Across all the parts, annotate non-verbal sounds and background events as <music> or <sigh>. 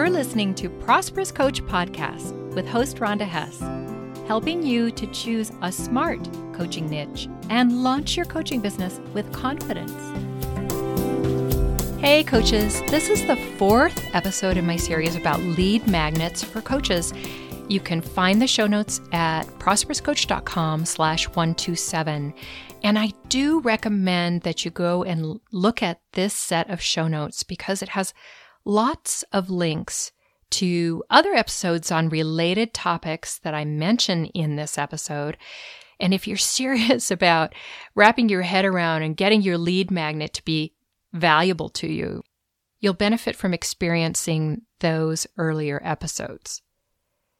You're listening to Prosperous Coach Podcast with host Rhonda Hess, helping you to choose a smart coaching niche and launch your coaching business with confidence. Hey, coaches, this is the fourth episode in my series about lead magnets for coaches. You can find the show notes at prosperouscoach.com slash 127. And I do recommend that you go and look at this set of show notes because it has lots of links to other episodes on related topics that I mention in this episode. And if you're <laughs> serious about wrapping your head around and getting your lead magnet to be valuable to you, you'll benefit from experiencing those earlier episodes.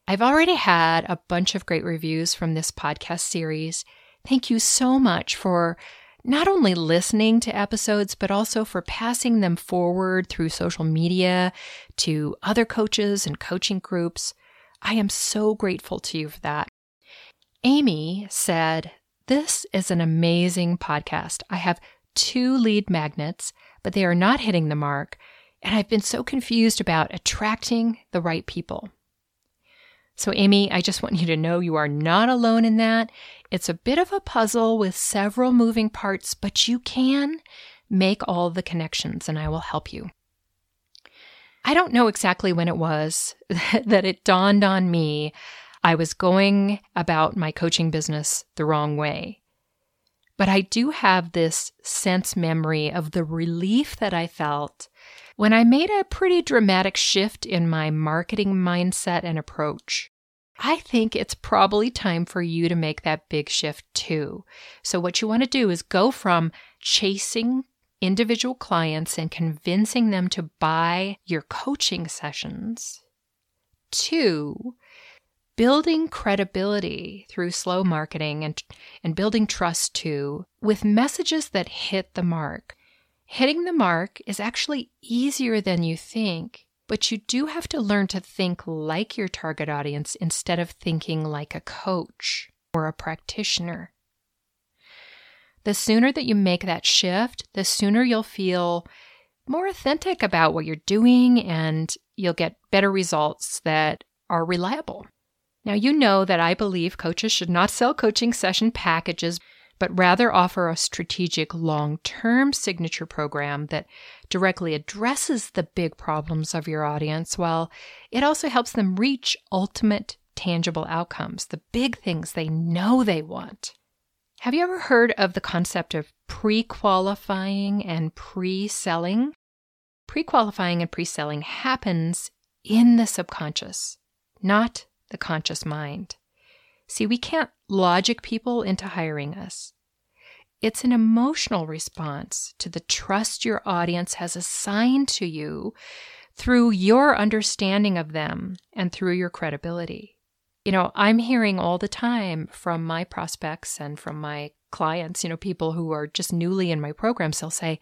I've already had a bunch of great reviews from this podcast series. Thank you so much for not only listening to episodes, but also for passing them forward through social media to other coaches and coaching groups. I am so grateful to you for that. Amy said, This is an amazing podcast. I have two lead magnets, but they are not hitting the mark, and I've been so confused about attracting the right people. So, Amy, I just want you to know you are not alone in that. It's a bit of a puzzle with several moving parts, but you can make all the connections, and I will help you. I don't know exactly when it was <laughs> that it dawned on me I was going about my coaching business the wrong way. But I do have this sense memory of the relief that I felt when I made a pretty dramatic shift in my marketing mindset and approach. I think it's probably time for you to make that big shift too. So, what you want to do is go from chasing individual clients and convincing them to buy your coaching sessions to building credibility through slow marketing and, and building trust too with messages that hit the mark. Hitting the mark is actually easier than you think, but you do have to learn to think like your target audience instead of thinking like a coach or a practitioner. The sooner that you make that shift, the sooner you'll feel more authentic about what you're doing and you'll get better results that are reliable. Now, you know that I believe coaches should not sell coaching session packages but rather offer a strategic long term signature program that directly addresses the big problems of your audience while it also helps them reach ultimate tangible outcomes, the big things they know they want. Have you ever heard of the concept of pre qualifying and pre selling? Pre qualifying and pre selling happens in the subconscious, not the conscious mind. See, we can't logic people into hiring us. It's an emotional response to the trust your audience has assigned to you through your understanding of them and through your credibility. You know, I'm hearing all the time from my prospects and from my clients, you know, people who are just newly in my programs, they'll say,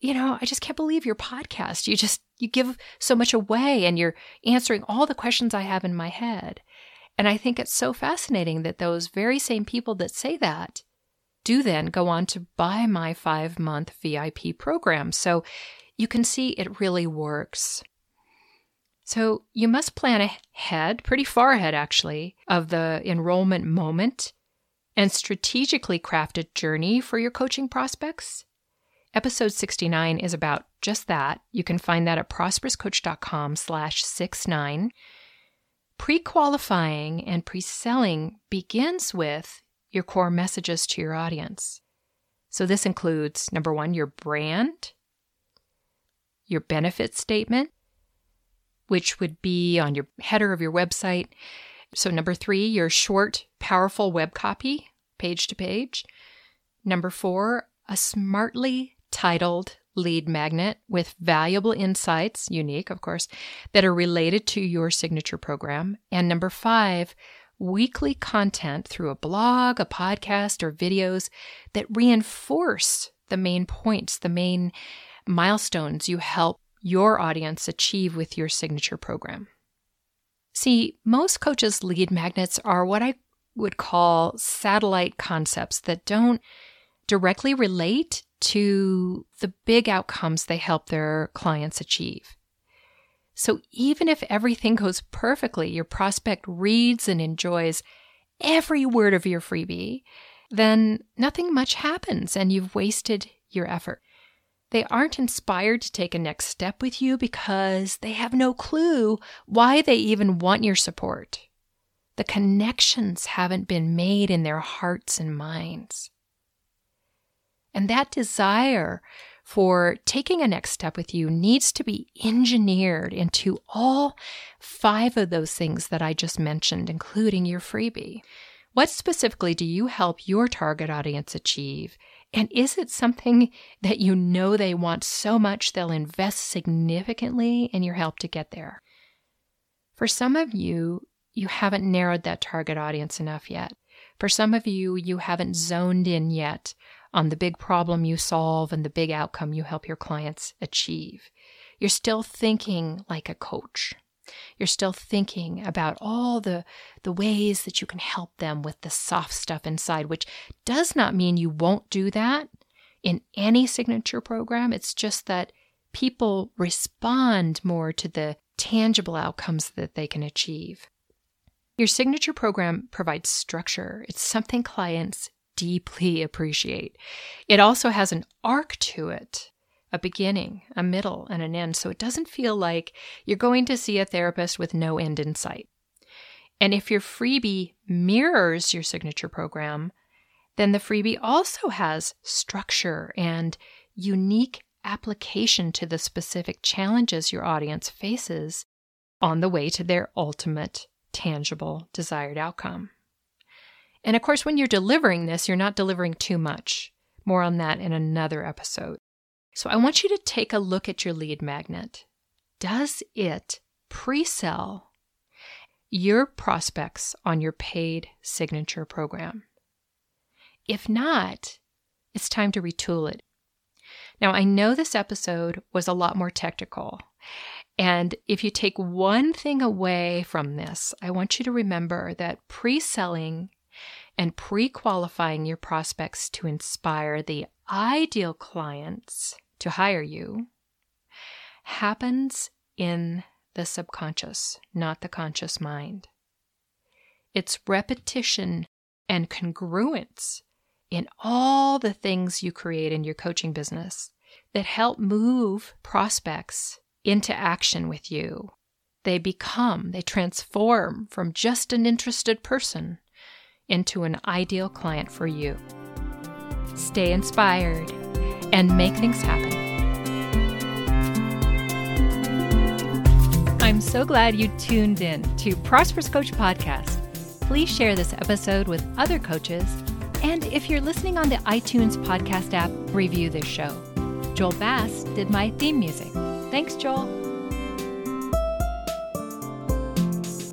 you know, I just can't believe your podcast. You just, you give so much away and you're answering all the questions I have in my head. And I think it's so fascinating that those very same people that say that do then go on to buy my five month VIP program. So you can see it really works. So you must plan ahead, pretty far ahead actually, of the enrollment moment and strategically craft a journey for your coaching prospects. Episode 69 is about just that. You can find that at prosperouscoach.com slash 69. Pre-qualifying and pre-selling begins with your core messages to your audience. So this includes number 1 your brand, your benefit statement, which would be on your header of your website. So number 3 your short powerful web copy, page to page. Number 4 a smartly titled lead magnet with valuable insights, unique, of course, that are related to your signature program. And number five, weekly content through a blog, a podcast, or videos that reinforce the main points, the main milestones you help your audience achieve with your signature program. See, most coaches' lead magnets are what I would call satellite concepts that don't directly relate to the big outcomes they help their clients achieve. So even if everything goes perfectly, your prospect reads and enjoys every word of your freebie, then nothing much happens and you've wasted your effort. They aren't inspired to take a next step with you because they have no clue why they even want your support. The connections haven't been made in their hearts and minds. And that desire for taking a next step with you needs to be engineered into all five of those things that I just mentioned, including your freebie. What specifically do you help your target audience achieve? And is it something that you know they want so much they'll invest significantly in your help to get there? For some of you, you haven't narrowed that target audience enough yet. For some of you, you haven't zoned in yet on the big problem you solve and the big outcome you help your clients achieve. You're still thinking like a coach. You're still thinking about all the, the ways that you can help them with the soft stuff inside, which does not mean you won't do that in any signature program. It's just that people respond more to the tangible outcomes that they can achieve. Your signature program provides structure. It's something clients deeply appreciate. It also has an arc to it a beginning, a middle, and an end, so it doesn't feel like you're going to see a therapist with no end in sight. And if your freebie mirrors your signature program, then the freebie also has structure and unique application to the specific challenges your audience faces on the way to their ultimate, tangible, desired outcome. And of course, when you're delivering this, you're not delivering too much. More on that in another episode. So I want you to take a look at your lead magnet. Does it pre sell your prospects on your paid signature program? If not, it's time to retool it. Now, I know this episode was a lot more technical. And if you take one thing away from this, I want you to remember that pre selling and pre qualifying your prospects to inspire the ideal clients to hire you happens in the subconscious, not the conscious mind. It's repetition and congruence in all the things you create in your coaching business that help move prospects into action with you. They become, they transform from just an interested person into an ideal client for you. Stay inspired and make things happen. I'm so glad you tuned in to Prosperous Coach Podcast. Please share this episode with other coaches. And if you're listening on the iTunes podcast app, review this show. Joel Bass did my theme music. Thanks, Joel.